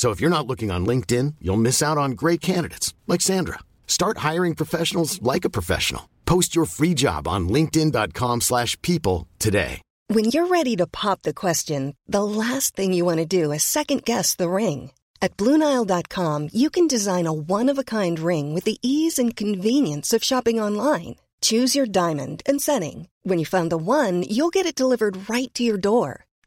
So if you're not looking on LinkedIn, you'll miss out on great candidates like Sandra. Start hiring professionals like a professional. Post your free job on linkedin.com/people today. When you're ready to pop the question, the last thing you want to do is second guess the ring. At Bluenile.com, you can design a one-of-a-kind ring with the ease and convenience of shopping online. Choose your diamond and setting. When you find the one, you'll get it delivered right to your door.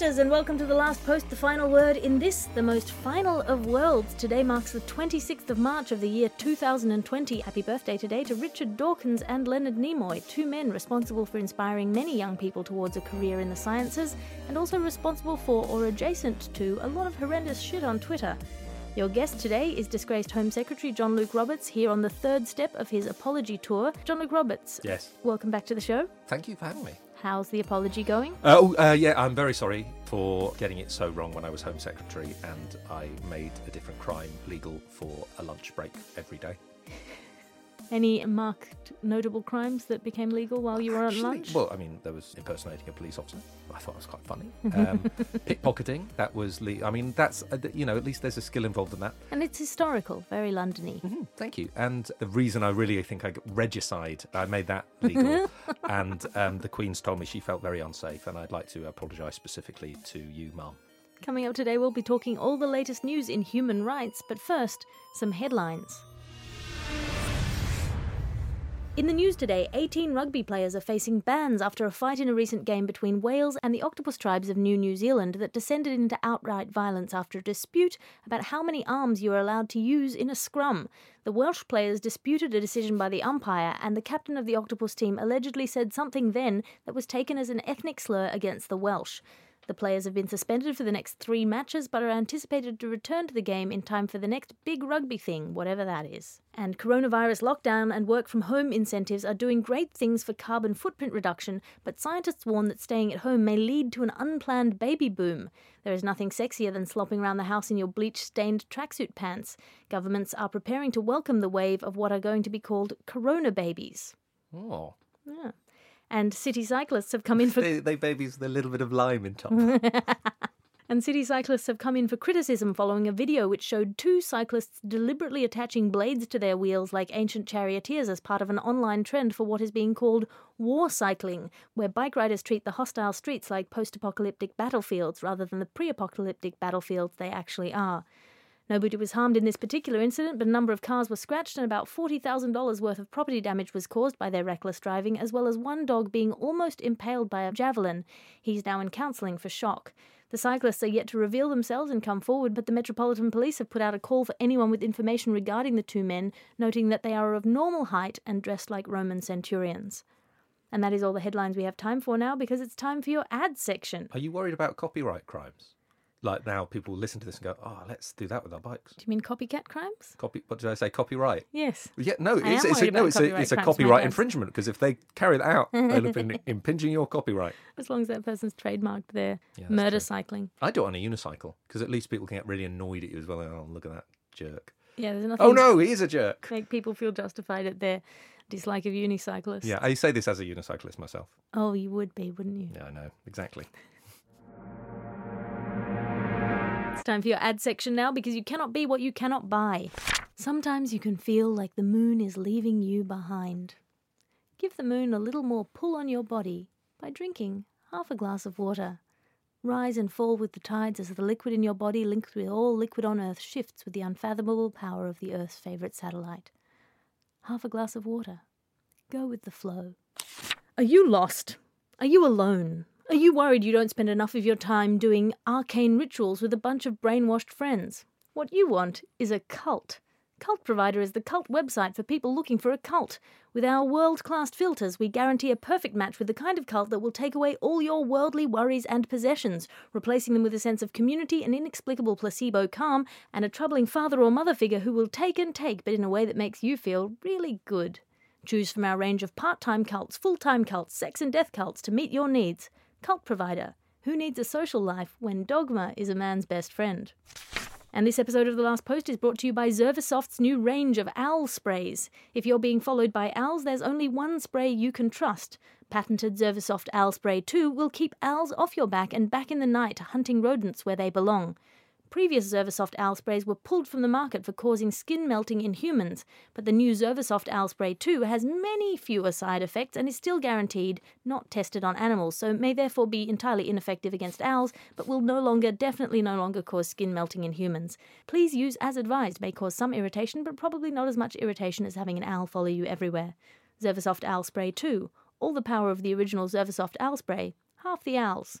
And welcome to the last post, the final word in this, the most final of worlds. Today marks the 26th of March of the year 2020. Happy birthday today to Richard Dawkins and Leonard Nimoy, two men responsible for inspiring many young people towards a career in the sciences, and also responsible for or adjacent to a lot of horrendous shit on Twitter. Your guest today is disgraced Home Secretary John Luke Roberts here on the third step of his apology tour. John Luke Roberts, Yes. welcome back to the show. Thank you for having me. How's the apology going? Uh, oh, uh, yeah, I'm very sorry for getting it so wrong when I was Home Secretary and I made a different crime legal for a lunch break every day. Any marked notable crimes that became legal while you were on lunch? Well, I mean, there was impersonating a police officer. I thought it was quite funny. Um, pickpocketing, that was, le- I mean, that's, uh, you know, at least there's a skill involved in that. and it's historical, very Londony. Mhm, Thank you. And the reason I really think I got regicide, I made that legal. and um, the Queen's told me she felt very unsafe, and I'd like to apologise specifically to you, Mum. Coming up today, we'll be talking all the latest news in human rights, but first, some headlines. In the news today, 18 rugby players are facing bans after a fight in a recent game between Wales and the octopus tribes of New New Zealand that descended into outright violence after a dispute about how many arms you are allowed to use in a scrum. The Welsh players disputed a decision by the umpire, and the captain of the octopus team allegedly said something then that was taken as an ethnic slur against the Welsh. The players have been suspended for the next three matches, but are anticipated to return to the game in time for the next big rugby thing, whatever that is. And coronavirus lockdown and work from home incentives are doing great things for carbon footprint reduction, but scientists warn that staying at home may lead to an unplanned baby boom. There is nothing sexier than slopping around the house in your bleach stained tracksuit pants. Governments are preparing to welcome the wave of what are going to be called corona babies. Oh. Yeah. And city cyclists have come in for They, they babies with a little bit of lime in top. And city cyclists have come in for criticism following a video which showed two cyclists deliberately attaching blades to their wheels like ancient charioteers as part of an online trend for what is being called war cycling, where bike riders treat the hostile streets like post apocalyptic battlefields rather than the pre apocalyptic battlefields they actually are. Nobody was harmed in this particular incident, but a number of cars were scratched and about $40,000 worth of property damage was caused by their reckless driving, as well as one dog being almost impaled by a javelin. He's now in counselling for shock. The cyclists are yet to reveal themselves and come forward, but the Metropolitan Police have put out a call for anyone with information regarding the two men, noting that they are of normal height and dressed like Roman centurions. And that is all the headlines we have time for now because it's time for your ad section. Are you worried about copyright crimes? Like now people listen to this and go, "Oh, let's do that with our bikes." Do you mean copycat crimes? Copy? What did I say? Copyright? Yes. Yeah, no, I it's, it's a, no, it's a, copyright it's a copyright infringement because if they carry that out, they'll have been impinging your copyright. As long as that person's trademarked their Yeah, murder true. cycling. I do it on a unicycle because at least people can get really annoyed at you as well. Oh, look at that jerk. Yeah, there's nothing Oh no, he is a jerk. make people feel justified at their dislike of unicyclists. Yeah, I say this as a unicyclist myself. Oh, you would be, wouldn't you? Yeah, I know exactly. Time for your ad section now because you cannot be what you cannot buy. Sometimes you can feel like the moon is leaving you behind. Give the moon a little more pull on your body by drinking half a glass of water. Rise and fall with the tides as the liquid in your body, linked with all liquid on Earth, shifts with the unfathomable power of the Earth's favourite satellite. Half a glass of water. Go with the flow. Are you lost? Are you alone? Are you worried you don't spend enough of your time doing arcane rituals with a bunch of brainwashed friends? What you want is a cult. Cult Provider is the cult website for people looking for a cult. With our world class filters, we guarantee a perfect match with the kind of cult that will take away all your worldly worries and possessions, replacing them with a sense of community, an inexplicable placebo calm, and a troubling father or mother figure who will take and take, but in a way that makes you feel really good. Choose from our range of part time cults, full time cults, sex and death cults to meet your needs. Cult Provider. Who needs a social life when dogma is a man's best friend? And this episode of The Last Post is brought to you by Zervasoft's new range of owl sprays. If you're being followed by owls, there's only one spray you can trust. Patented Zervasoft Owl Spray 2 will keep owls off your back and back in the night hunting rodents where they belong. Previous Zervasoft owl sprays were pulled from the market for causing skin melting in humans, but the new Zervasoft Owl Spray 2 has many fewer side effects and is still guaranteed not tested on animals, so may therefore be entirely ineffective against owls, but will no longer, definitely no longer cause skin melting in humans. Please use as advised, may cause some irritation, but probably not as much irritation as having an owl follow you everywhere. Zervasoft Owl Spray 2, all the power of the original Zervasoft Owl Spray, half the owls.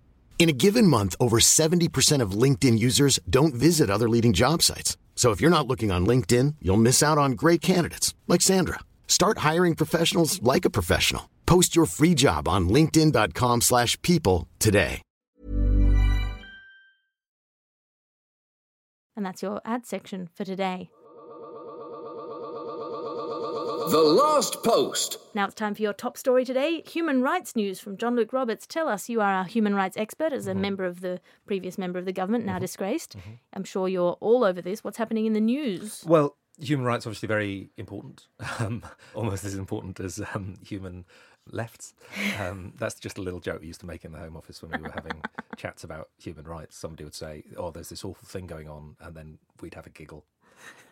In a given month, over 70% of LinkedIn users don't visit other leading job sites. So if you're not looking on LinkedIn, you'll miss out on great candidates like Sandra. Start hiring professionals like a professional. Post your free job on linkedin.com/people today. And that's your ad section for today. The Last Post. Now it's time for your top story today human rights news from John Luke Roberts. Tell us, you are our human rights expert as a member of the previous member of the government, now disgraced. I'm sure you're all over this. What's happening in the news? Well, human rights obviously very important, um, almost as important as um, human lefts. Um, that's just a little joke we used to make in the Home Office when we were having chats about human rights. Somebody would say, "Oh, there's this awful thing going on," and then we'd have a giggle.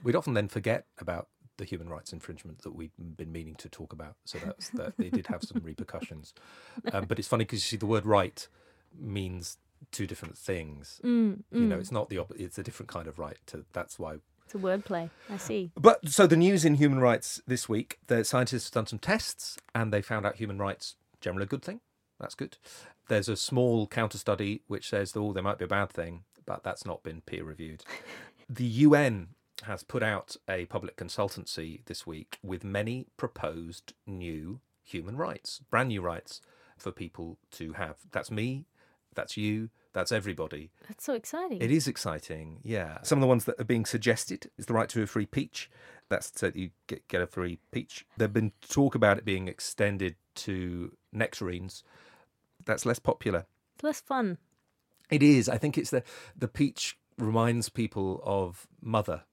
We'd often then forget about the human rights infringement that we've been meaning to talk about. So that's that they did have some repercussions. Um, but it's funny because you see the word right means two different things. Mm, You know, it's not the op- it's a different kind of right. To that's why It's a wordplay. I see. but so the news in human rights this week, the scientists have done some tests and they found out human rights generally a good thing. That's good. There's a small counter study which says that oh there might be a bad thing, but that's not been peer reviewed. the UN has put out a public consultancy this week with many proposed new human rights, brand new rights for people to have. That's me, that's you, that's everybody. That's so exciting. It is exciting, yeah. Some of the ones that are being suggested is the right to a free peach. That's so that you get, get a free peach. There've been talk about it being extended to nectarines. That's less popular. It's less fun. It is. I think it's the the peach reminds people of mother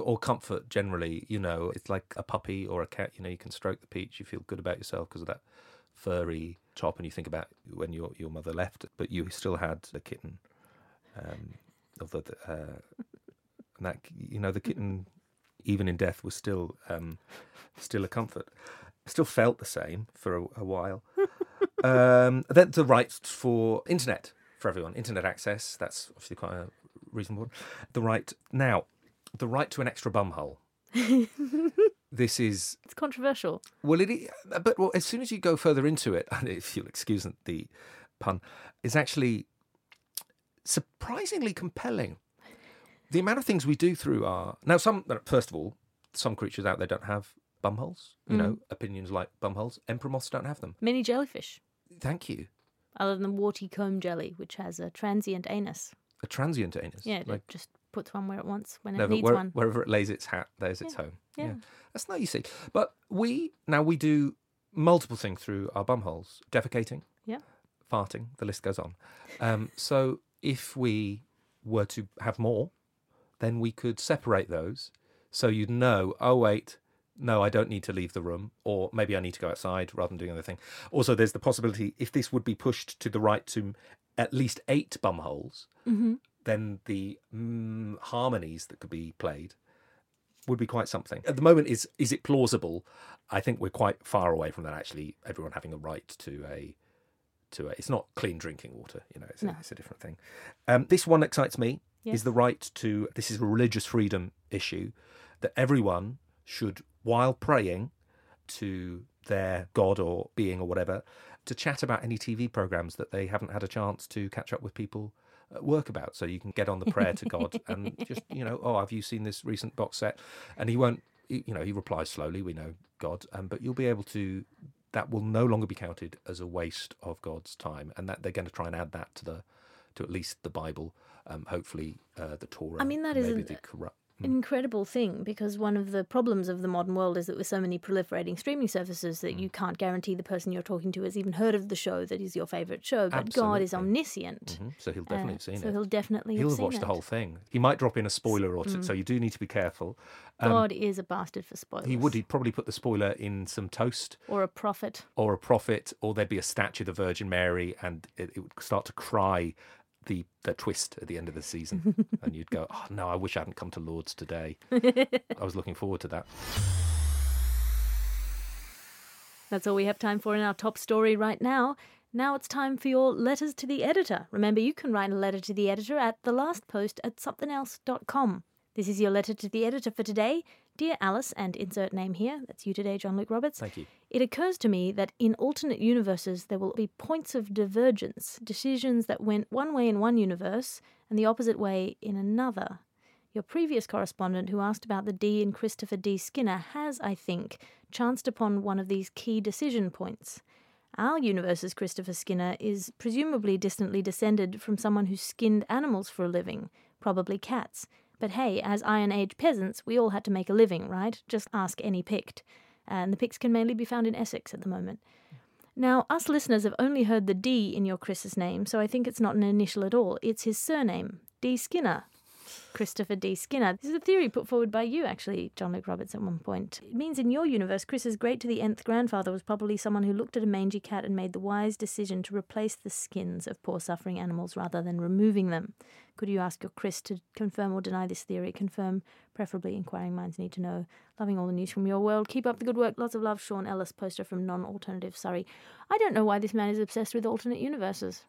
or comfort generally. You know, it's like a puppy or a cat. You know, you can stroke the peach. You feel good about yourself because of that furry top, and you think about when your your mother left, but you still had the kitten. Um, although the, uh, that you know the kitten, even in death, was still um, still a comfort. Still felt the same for a, a while. um, then the rights for internet for everyone, internet access. That's obviously quite a reasonable. The right now, the right to an extra bumhole. this is It's controversial. well, it but well, as soon as you go further into it, and if you'll excuse the pun, is actually surprisingly compelling. The amount of things we do through our now, some first of all, some creatures out there don't have bumholes. You know, mm. opinions like bumholes. Emperor moths don't have them. Many jellyfish, Thank you. other than warty comb jelly, which has a transient anus. A transient anus. Yeah, like just puts one where it wants when it No, needs where- one. wherever it lays its hat, there's its home. yeah. that's nice. You see, but we now we do multiple things through our bumholes: defecating, Yeah. farting. The list goes on. Um, so if we were to have more, then we could separate those, so you'd know. Oh wait. No, I don't need to leave the room, or maybe I need to go outside rather than doing another thing. Also, there's the possibility if this would be pushed to the right to at least eight bumholes, Mm-hmm. Then the mm, harmonies that could be played would be quite something. At the moment, is is it plausible? I think we're quite far away from that. Actually, everyone having a right to a to a. It's not clean drinking water. You know, it's, a, it's a different thing. Um, this one excites me. Yes. Is the right to this is a religious freedom issue that everyone should, while praying to their god or being or whatever, to chat about any TV programs that they haven't had a chance to catch up with people work about. So you can get on the prayer to God and just, you know, oh, have you seen this recent box set? And he won't, you know, he replies slowly. We know God, um, but you'll be able to. That will no longer be counted as a waste of God's time, and that they're going to try and add that to the, to at least the Bible, um, hopefully uh, the Torah. I mean, that maybe is an- the Quran. An incredible thing because one of the problems of the modern world is that with so many proliferating streaming services that Mm. you can't guarantee the person you're talking to has even heard of the show that is your favourite show. But God is Absolutely. omniscient. Mhm, So he'll definitely Uh, have seen it. so it. he'll definitely He'll have watched the whole thing. He might drop in a spoiler or two, so you do need to be careful. Um, God is a bastard for spoilers. he would. He'd probably put the spoiler in some toast Or a prophet. or a prophet, or there'd be a statue of the Virgin Mary, and it, it would start to cry the the twist at the end of the season, and you'd go, "Oh no, I wish I hadn't come to Lourdes today." I was looking forward to that. That's all we have time for in our top story right now. Now it's time for your letters to the editor. Remember, you can write a letter to the editor at the last post at somethingelse.com. This is your letter to the editor for today. Dear Alice, and insert name here, that's you today, John Luke Roberts. Thank you. It occurs to me that in alternate universes there will be points of divergence, decisions that went one way in one universe and the opposite way in another. Your previous correspondent who asked about the D in Christopher D. Skinner has, I think, chanced upon one of these key decision points. Our universe's Christopher Skinner is presumably distantly descended from someone who skinned animals for a living, probably cats. But hey, as Iron Age peasants, we all had to make a living, right? Just ask any Pict. And the Picts can mainly be found in Essex at the moment. Now, us listeners have only heard the D in your Chris's name, so I think it's not an initial at all. It's his surname, D. Skinner. Christopher D. Skinner. This is a theory put forward by you, actually, John Luke Roberts, at one point. It means in your universe, Chris's great to the nth grandfather was probably someone who looked at a mangy cat and made the wise decision to replace the skins of poor suffering animals rather than removing them. Could you ask your Chris to confirm or deny this theory? Confirm, preferably. Inquiring minds need to know. Loving all the news from your world. Keep up the good work. Lots of love, Sean Ellis, poster from Non Alternative Surrey. I don't know why this man is obsessed with alternate universes.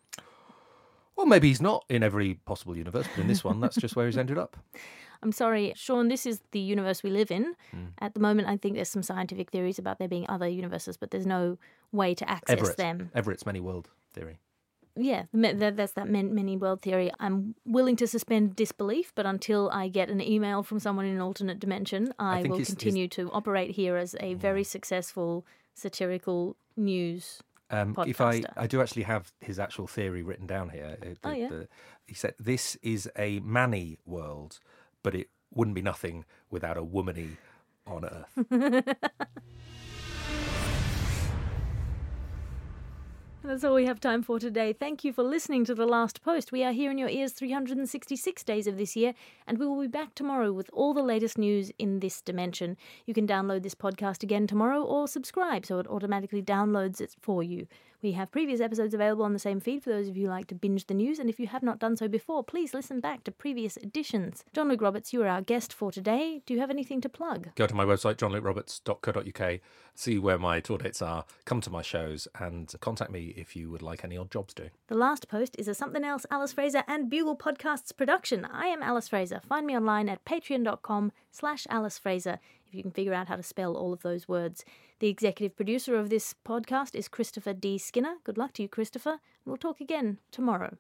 Well, maybe he's not in every possible universe, but in this one, that's just where he's ended up. I'm sorry, Sean, this is the universe we live in. Hmm. At the moment, I think there's some scientific theories about there being other universes, but there's no way to access Everett. them. Everett's many world theory. Yeah, that's that many world theory. I'm willing to suspend disbelief, but until I get an email from someone in an alternate dimension, I, think will continue to operate here as a very successful satirical news. Um, if I. I do actually have his actual theory written down here. uh, Oh, yeah? the- he said this is a manny world, but it wouldn't be nothing without a womany on Earth. That's all we have time for today. Thank you for listening to The Last Post. We are here in your ears 366 days of this year, and we will be back tomorrow with all the latest news in this dimension. You can download this podcast again tomorrow or subscribe so it automatically downloads it for you. We have previous episodes available on the same feed for those of you who like to binge the news, and if you have not done so before, please listen back to previous editions. John Luke Roberts, you are our guest for today. Do you have anything to plug? Go to my website, johnlukeroberts.co.uk, see where my tour dates are, come to my shows, and contact me if you would like any odd jobs doing. The last post is a Something Else Alice Fraser and Bugle Podcasts production. I am Alice Fraser. Find me online at patreon.com slash Alice Fraser you can figure out how to spell all of those words. The executive producer of this podcast is Christopher D. Skinner. Good luck to you, Christopher. We'll talk again tomorrow.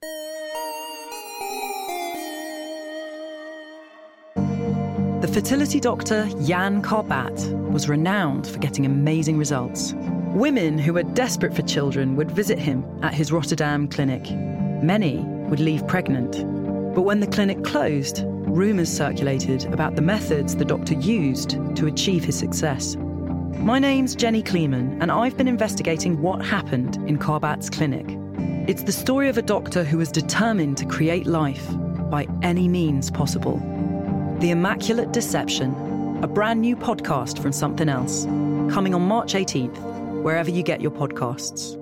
The fertility doctor Jan Karbaat was renowned for getting amazing results. Women who were desperate for children would visit him at his Rotterdam clinic. Many would leave pregnant. But when the clinic closed, rumours circulated about the methods the doctor used to achieve his success. My name's Jenny Kleeman, and I've been investigating what happened in Karbaat's clinic. It's the story of a doctor who was determined to create life by any means possible. The Immaculate Deception, a brand new podcast from Something Else, coming on March 18th, wherever you get your podcasts.